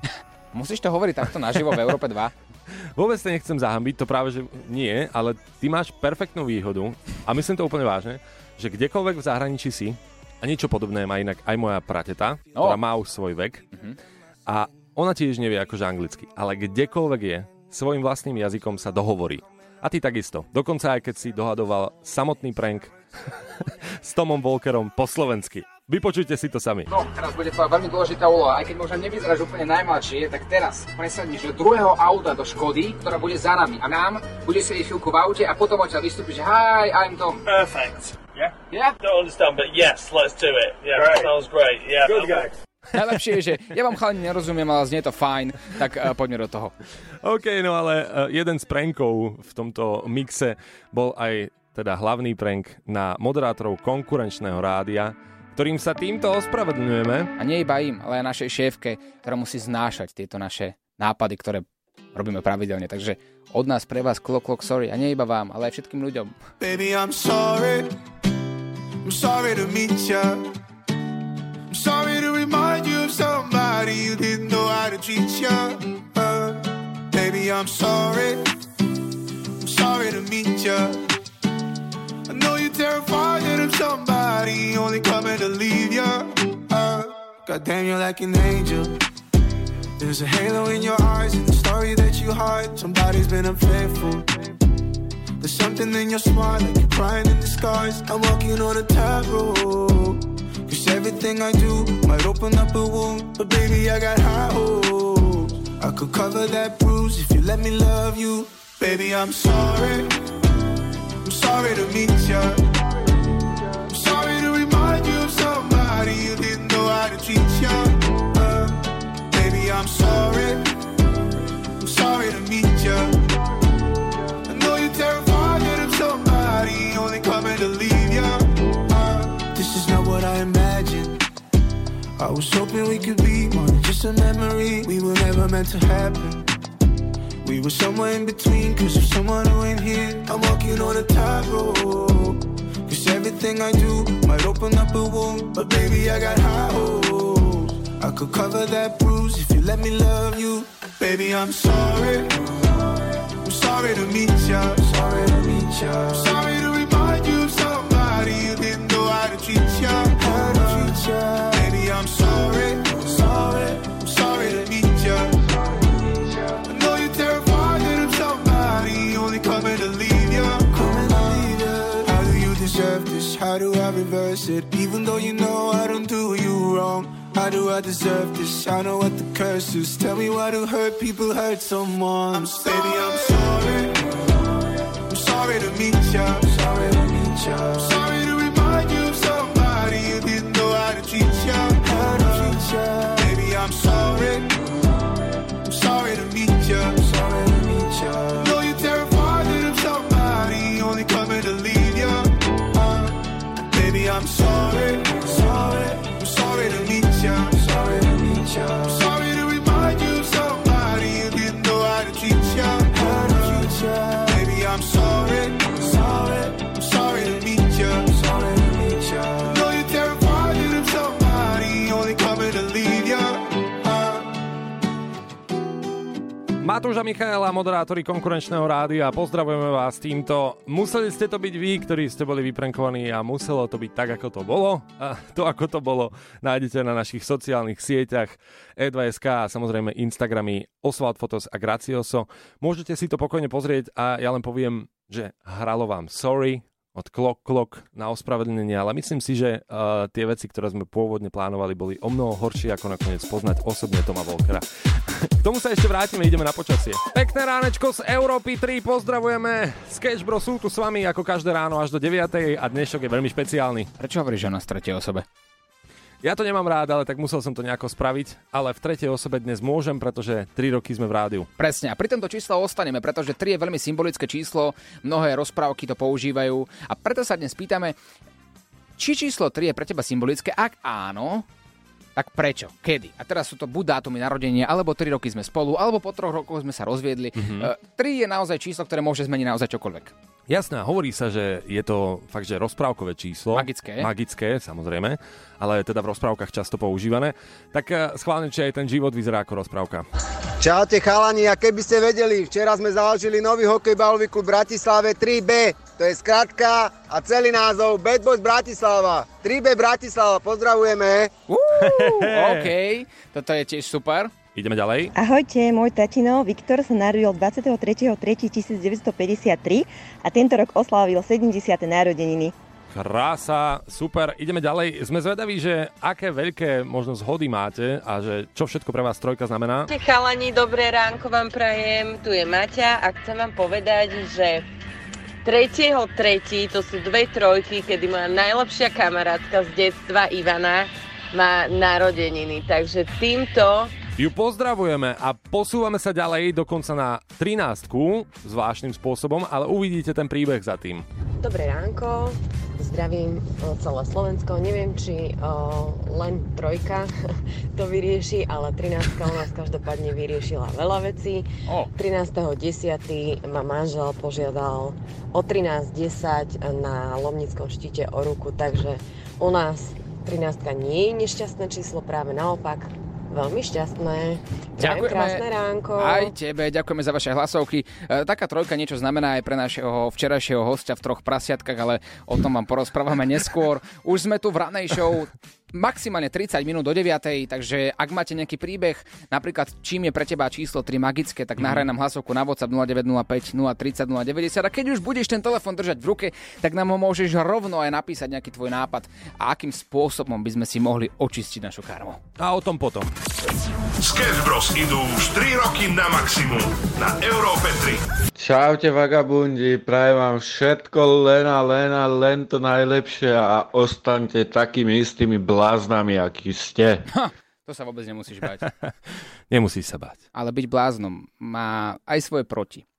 Musíš to hovoriť takto naživo v Európe 2? Vôbec sa nechcem zahambiť, to práve, že nie, ale ty máš perfektnú výhodu a myslím to úplne vážne, že kdekoľvek v zahraničí si, a niečo podobné má inak aj moja prateta, No. ktorá má už svoj vek a ona tiež nevie akože anglicky, ale kdekoľvek je, svojim vlastným jazykom sa dohovorí. A ty takisto. Dokonca aj keď si dohadoval samotný prank s Tomom Volkerom po slovensky. Vypočujte si to sami. No, teraz bude tvoja veľmi dôležitá úloha. Aj keď možno nevyzeráš úplne najmladšie, tak teraz presadneš do druhého auta do Škody, ktorá bude za nami. A nám bude sedieť chvíľku v aute a potom odtiaľ vystúpiš, že hi, I'm Tom. Perfect. Yeah? Yeah? Don't understand, but yes, let's do it. Yeah, Great. sounds great. Yeah. Good guy. Najlepšie je, že ja vám chalani nerozumiem, ale znie to fajn, tak uh, poďme do toho. OK, no ale uh, jeden z prankov v tomto mixe bol aj teda hlavný prank na moderátorov konkurenčného rádia, ktorým sa týmto ospravedlňujeme. A nie iba im, ale aj našej šéfke, ktorá musí znášať tieto naše nápady, ktoré robíme pravidelne. Takže od nás pre vás klok, klok, sorry. A nie iba vám, ale aj všetkým ľuďom. Baby, I'm sorry. I'm sorry to meet ya. I'm sorry to remind you of somebody you didn't know how to treat ya. Uh, baby, I'm sorry. I'm sorry to meet ya. I know you're terrified that I'm somebody only coming to leave ya. Uh, God damn, you're like an angel. There's a halo in your eyes and the story that you hide. Somebody's been unfaithful. There's something in your smile, like you're crying in disguise. I'm walking on a tightrope. Cause everything I do might open up a wound. But baby, I got high hopes. I could cover that bruise if you let me love you. Baby, I'm sorry. I'm sorry to meet ya. I'm sorry to remind you of somebody you didn't know how to treat ya. Uh, baby, I'm sorry. I'm sorry to meet ya. I was hoping we could be more than just a memory. We were never meant to happen. We were somewhere in between, cause of someone who ain't here. I'm walking on a tightrope. Cause everything I do might open up a wound. But baby, I got high hopes. I could cover that bruise if you let me love you. Baby, I'm sorry. I'm sorry to meet ya. Sorry to meet ya. Sorry to reverse it? Even though you know I don't do you wrong. How do I deserve this? I know what the curse is. Tell me why do hurt people hurt someone? Baby, I'm sorry. I'm sorry to meet ya. Sorry to meet ya. Sorry to remind you of somebody you didn't know how to treat ya. How to treat ya. Baby, I'm sorry. I'm sorry to meet ya. Sorry Matúš a Michaela, moderátori konkurenčného rádia, pozdravujeme vás týmto. Museli ste to byť vy, ktorí ste boli vyprankovaní a muselo to byť tak, ako to bolo. A to, ako to bolo, nájdete na našich sociálnych sieťach E2SK a samozrejme Instagramy Oswald Fotos a Gracioso. Môžete si to pokojne pozrieť a ja len poviem, že hralo vám Sorry, od Klok Klok na ospravedlnenie, ale myslím si, že uh, tie veci, ktoré sme pôvodne plánovali, boli o mnoho horšie, ako nakoniec poznať osobne Toma Volkera. K tomu sa ešte vrátime, ideme na počasie. Pekné ránečko z Európy 3, pozdravujeme. Sketch Bro sú tu s vami ako každé ráno až do 9. a dnešok je veľmi špeciálny. Prečo hovoríš o nás tretej osobe? Ja to nemám rád, ale tak musel som to nejako spraviť, ale v tretej osobe dnes môžem, pretože 3 roky sme v rádiu. Presne, a pri tomto číslo ostaneme, pretože 3 je veľmi symbolické číslo, mnohé rozprávky to používajú a preto sa dnes pýtame, či číslo 3 je pre teba symbolické, ak áno, tak prečo? Kedy? A teraz sú to buď dátumy narodenia, alebo 3 roky sme spolu, alebo po troch rokoch sme sa rozviedli. Mm-hmm. 3 je naozaj číslo, ktoré môže zmeniť naozaj čokoľvek. Jasné, hovorí sa, že je to fakt, že rozprávkové číslo. Magické. Magické, samozrejme, ale teda v rozprávkach často používané. Tak eh, schválne, či aj ten život vyzerá ako rozprávka. Čaute chalani, a keby ste vedeli, včera sme založili nový hokejbalový klub v Bratislave 3B. To je skratka a celý názov Bad Boys Bratislava. 3B Bratislava, pozdravujeme. Uh, OK, toto je tiež super. Ideme ďalej. Ahojte, môj tatino Viktor sa narodil 23.3.1953 a tento rok oslávil 70. narodeniny. Krása, super. Ideme ďalej. Sme zvedaví, že aké veľké možno zhody máte a že čo všetko pre vás trojka znamená. Chalani, dobré ránko vám prajem. Tu je Maťa a chcem vám povedať, že 3.3. to sú dve trojky, kedy moja najlepšia kamarátka z detstva Ivana má narodeniny. Takže týmto Ju pozdravujeme a posúvame sa ďalej dokonca na 13 zvláštnym spôsobom, ale uvidíte ten príbeh za tým. Dobré ránko, zdravím o, celé Slovensko. Neviem, či o, len trojka to vyrieši, ale 13 u nás každopádne vyriešila veľa vecí. Oh. 13.10. ma manžel požiadal o 13.10 na Lomnickom štíte o ruku, takže u nás 13 nie je nešťastné číslo, práve naopak veľmi šťastné. Prajem krásne ránko. Aj tebe, ďakujeme za vaše hlasovky. E, taká trojka niečo znamená aj pre našeho včerajšieho hostia v troch prasiatkách, ale o tom vám porozprávame neskôr. Už sme tu v ranej show maximálne 30 minút do 9, takže ak máte nejaký príbeh, napríklad čím je pre teba číslo 3 magické, tak nahraj nám hlasovku na WhatsApp 0905 030 090 a keď už budeš ten telefon držať v ruke, tak nám ho môžeš rovno aj napísať nejaký tvoj nápad a akým spôsobom by sme si mohli očistiť našu karmu. A o tom potom. Sketch Bros. idú už 3 roky na maximum na Európe 3. Čaute vagabundi, prajem vám všetko len a len a len to najlepšie a ostaňte takými istými bláznami, akí ste. Ha, to sa vôbec nemusíš bať. Nemusíš sa báť. Ale byť bláznom má aj svoje proti.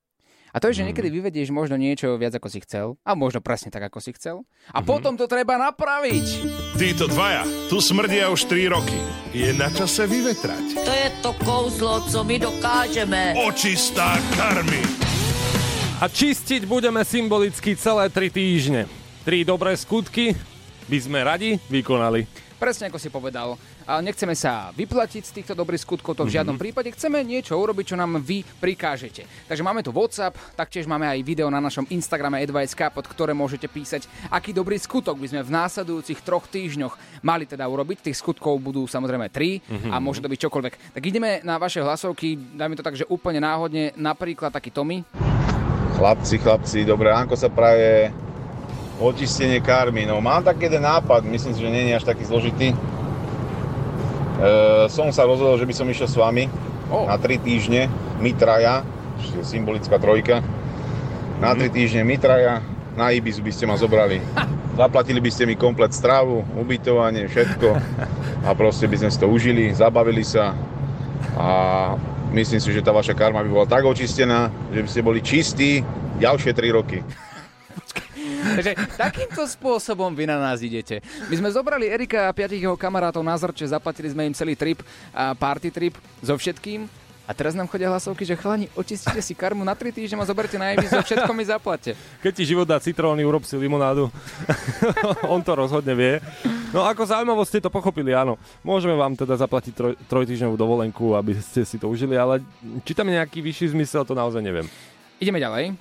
A to je, že niekedy vyvedieš možno niečo viac ako si chcel, a možno presne tak ako si chcel, a potom to treba napraviť. Títo dvaja tu smrdia už 3 roky. Je na čase vyvetrať. To je to kouzlo, co my dokážeme. Očistá karmy. A čistiť budeme symbolicky celé 3 týždne. Tri dobré skutky by sme radi vykonali. Presne ako si povedal, a nechceme sa vyplatiť z týchto dobrých skutkov, to v žiadnom Mhm. prípade. Chceme niečo urobiť, čo nám vy prikážete. Takže máme tu WhatsApp, taktiež máme aj video na našom Instagrame Advice.sk, pod ktoré môžete písať, aký dobrý skutok by sme v následujúcich troch týždňoch mali teda urobiť. Tých skutkov budú samozrejme tri Mhm. a môže to byť čokoľvek. Tak ideme na vaše hlasovky, dajme to tak, že úplne náhodne, napríklad taký Tommy. Chlapci, chlapci, dobré ránko sa praje. Očistenie karmy. No mám tak jeden nápad, myslím si, že nie je až taký zložitý. E, som sa rozhodol, že by som išiel s vami oh. na 3 týždne, my traja, čiže symbolická trojka. Na 3 týždne my traja, na Ibizu by ste ma zobrali. Zaplatili by ste mi komplet stravu, ubytovanie, všetko. A proste by sme si to užili, zabavili sa. A myslím si, že tá vaša karma by bola tak očistená, že by ste boli čistí ďalšie 3 roky. Takže takýmto spôsobom vy na nás idete. My sme zobrali Erika a piatich jeho kamarátov na Zrče, zaplatili sme im celý trip, a party trip so všetkým. A teraz nám chodia hlasovky, že chalani, očistite si karmu na 3 týždne a zoberte na Ibizu, všetko mi zaplate. Keď ti život dá citróny, urob si limonádu. On to rozhodne vie. No ako zaujímavo ste to pochopili, áno. Môžeme vám teda zaplatiť troj, trojtýždňovú dovolenku, aby ste si to užili, ale či tam je nejaký vyšší zmysel, to naozaj neviem. Ideme ďalej.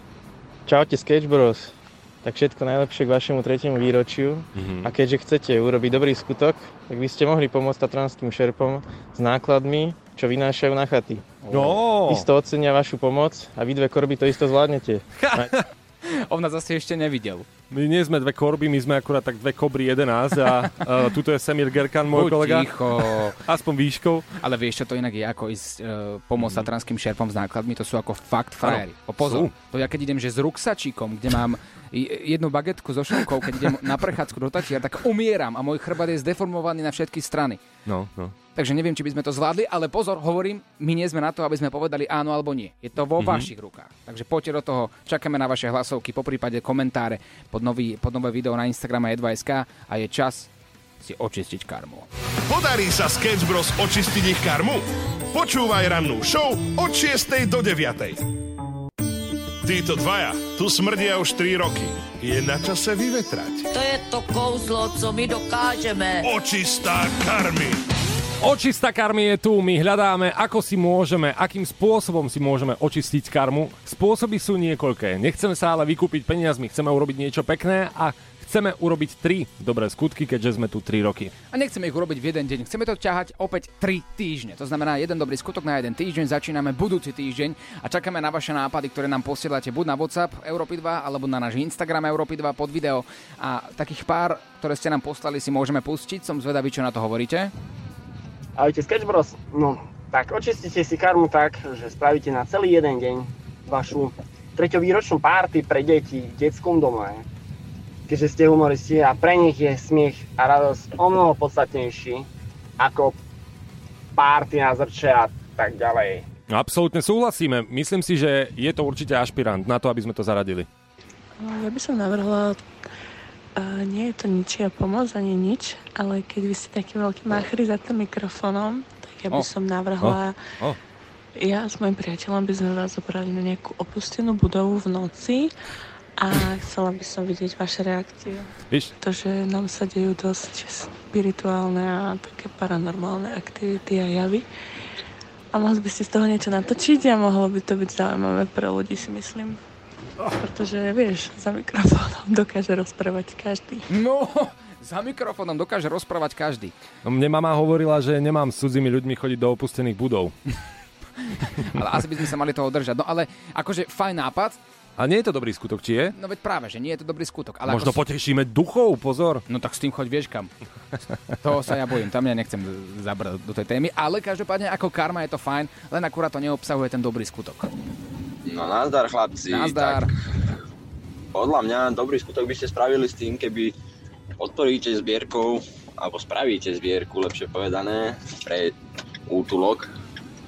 Čaute Sketch Bros. Tak všetko najlepšie k vašemu tretiemu výročiu. Mhm. A keďže chcete urobiť dobrý skutok, tak by ste mohli pomôcť tatranským šerpom s nákladmi, čo vynášajú na chaty. No. Isto ocenia vašu pomoc a vy dve korby to isto zvládnete. On nás zase ešte nevidel. My nie sme dve korby, my sme akurát tak dve kobry 11 a uh, tuto je Semir Gerkan, môj Buď kolega. ticho. Aspoň výškou. Ale vieš, čo to inak je, ako ísť e, pomôcť mm. tatranským šerpom s nákladmi, to sú ako fakt frajeri. O pozor, sú. to ja keď idem, že s ruksačíkom, kde mám jednu bagetku so šunkou, keď idem na prechádzku do Tatier, tak umieram a môj chrbát je zdeformovaný na všetky strany. No, no. Takže neviem, či by sme to zvládli, ale pozor, hovorím, my nie sme na to, aby sme povedali áno alebo nie. Je to vo Mhm. vašich rukách. Takže poďte do toho, čakáme na vaše hlasovky, po prípade komentáre pod, nový, pod nové video na Instagrame Edvajska a je čas si očistiť karmu. Podarí sa Sketch Bros očistiť ich karmu? Počúvaj rannú show od 6. do 9. Títo dvaja tu smrdia už 3 roky. Je na čase vyvetrať. To je to kouzlo, co my dokážeme. Očistá karmy. Očista karmy je tu, my hľadáme, ako si môžeme, akým spôsobom si môžeme očistiť karmu. Spôsoby sú niekoľké. Nechceme sa ale vykúpiť peniazmi, chceme urobiť niečo pekné a chceme urobiť tri dobré skutky, keďže sme tu 3 roky. A nechceme ich urobiť v jeden deň, chceme to ťahať opäť 3 týždne. To znamená jeden dobrý skutok na jeden týždeň, začíname budúci týždeň a čakáme na vaše nápady, ktoré nám posielate buď na WhatsApp Európy 2 alebo na náš Instagram Európy 2 pod video. A takých pár, ktoré ste nám poslali, si môžeme pustiť. Som zvedavý, čo na to hovoríte. Ahojte Sketch Bros. No, tak očistíte si karmu tak, že spravíte na celý jeden deň vašu treťovýročnú párty pre deti v detskom domove. Keďže ste humoristi a pre nich je smiech a radosť o mnoho podstatnejší ako párty na zrče a tak ďalej. Absolútne súhlasíme. Myslím si, že je to určite ašpirant na to, aby sme to zaradili. No, ja by som navrhla, uh, nie je to ničia pomoc ani nič, ale keď vy ste taký veľký máchry za tým mikrofónom, tak ja by som navrhla, O. ja s mojim priateľom by sme vás zobrali na nejakú opustenú budovu v noci a chcela by som vidieť vaše reakcie. Víš? To, že nám sa dejú dosť spirituálne a také paranormálne aktivity a javy. A mohli by ste z toho niečo natočiť a mohlo by to byť zaujímavé pre ľudí, si myslím. Pretože, vieš, za mikrofónom dokáže rozprávať každý. No, za mikrofónom dokáže rozprávať každý. No, mne mama hovorila, že nemám s cudzími ľuďmi chodiť do opustených budov. Ale asi by sme sa mali toho držať. No ale akože fajn nápad. A nie je to dobrý skutok, či je? No veď práve, že nie je to dobrý skutok. Ale Možno ako... potešíme duchov, pozor. No tak s tým choď vieš kam. Toho sa ja bojím, tam ja nechcem zabrať do tej témy, ale každopádne ako karma je to fajn, len akurát to neobsahuje ten dobrý skutok. No nazdar chlapci. Nazdar. Tak, podľa mňa dobrý skutok by ste spravili s tým, keby podporíte zbierkou, alebo spravíte zbierku, lepšie povedané, pre útulok.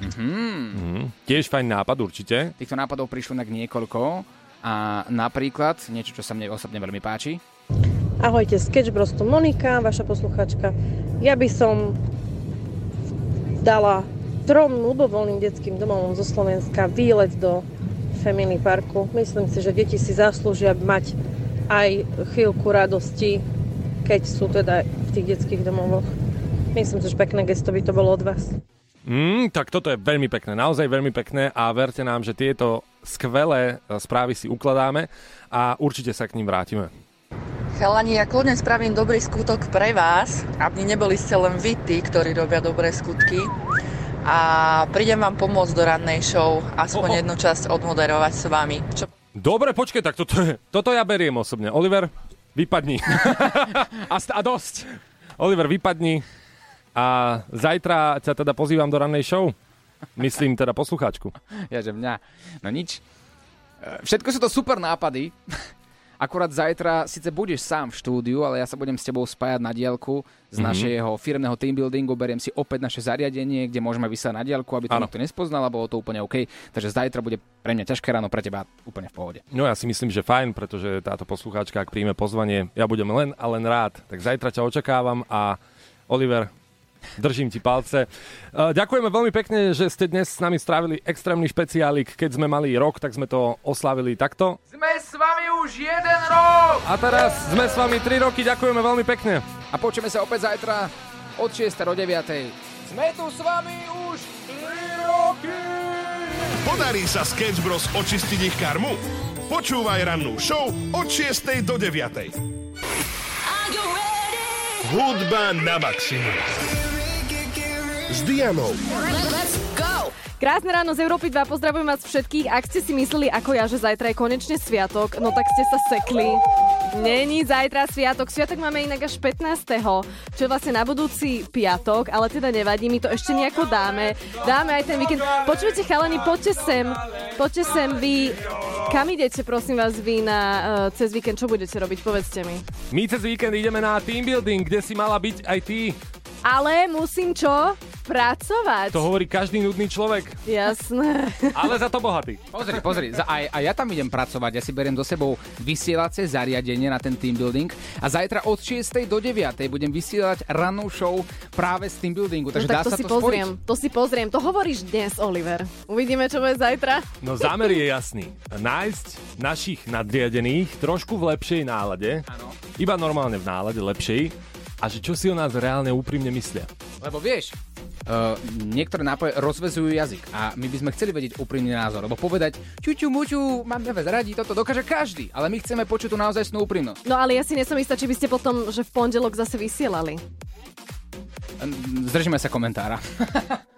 Mhm. Mm, tiež fajn nápad určite. Týchto nápadov prišlo inak niekoľko a napríklad niečo, čo sa mne osobne veľmi páči. Ahojte, Sketch Bros, tu Monika, vaša posluchačka. Ja by som dala trom ľubovoľným detským domovom zo Slovenska výlet do Family Parku. Myslím si, že deti si zaslúžia mať aj chvíľku radosti, keď sú teda v tých detských domovoch. Myslím si, že pekné gesto by to bolo od vás. Mm, tak toto je veľmi pekné, naozaj veľmi pekné a verte nám, že tieto skvelé e, správy si ukladáme a určite sa k ním vrátime. Chalani, ja kľudne spravím dobrý skutok pre vás, aby neboli ste len vy tí, ktorí robia dobré skutky. A prídem vám pomôcť do rannej show, aspoň Oho. jednu časť odmoderovať s vami. Čo Dobre, počkej, tak toto, je, toto ja beriem osobne. Oliver, vypadni. A, st- a dosť. Oliver, vypadni. A zajtra ťa teda pozývam do rannej show. Myslím teda poslucháčku. Ja, že mňa. No nič. E, Všetko sú to super nápady. Akurát zajtra síce budeš sám v štúdiu, ale ja sa budem s tebou spájať na diálku z Mhm. našeho firmného team buildingu. Beriem si opäť naše zariadenie, kde môžeme vysielať na diálku, aby to Áno. nikto nespoznal bolo to úplne OK. Takže zajtra bude pre mňa ťažké ráno, pre teba úplne v pohode. No ja si myslím, že fajn, pretože táto poslucháčka, ak príjme pozvanie, ja budem len a len rád. Tak zajtra ťa očakávam a Oliver, držím ti palce. E, Ďakujeme veľmi pekne, že ste dnes s nami strávili extrémny špeciálik. Keď sme mali rok, tak sme to oslávili takto. Sme s vami už jeden rok! A teraz sme s vami 3 roky, ďakujeme veľmi pekne. A počujeme sa opäť zajtra od 6. do 9. Sme tu s vami už 3 roky! Podarí sa Sketch Bros očistiť ich karmu? Počúvaj rannú show od 6. do 9. Hudba na maximum. S Dianou. Let's go! Krásne ráno z Európy 2, pozdravujem vás všetkých. Ak ste si mysleli ako ja, že zajtra je konečne sviatok, no tak ste sa sekli. Není zajtra sviatok. Sviatok máme inak až 15. Čo je vlastne na budúci piatok, ale teda nevadí, my to ešte nejako dáme. Dáme aj ten víkend. Počujete chalani, poďte sem. Poďte sem vy. Kam idete, prosím vás, vy na, uh, cez víkend? Čo budete robiť? Povedzte mi. My cez víkend ideme na team building, kde si mala byť aj ty. Ale musím čo? Pracovať. To hovorí každý nudný človek, Jasné. ale za to bohatý. Pozri, pozri, za, aj, aj ja tam idem pracovať, ja si beriem do sebou vysielacie zariadenie na ten team building a zajtra od 6. do 9. budem vysielať rannú show práve z team buildingu, takže no, dá tak to sa si to pozriem, spojiť. to si pozriem. To hovoríš dnes, Oliver. Uvidíme, čo bude zajtra. No zámer je jasný. Nájsť našich nadriadených trošku v lepšej nálade. Iba normálne v nálade lepšej. A že čo si o nás reálne úprimne myslia. Lebo vieš, uh, niektoré nápoje rozvezujú jazyk a my by sme chceli vedieť úprimný názor, lebo povedať čuťu muťu, máme vás radi, toto dokáže každý, ale my chceme počuť tú naozaj úprimnosť. No ale ja si nesom istá, či by ste potom, že v pondelok zase vysielali. Zdržíme sa komentára.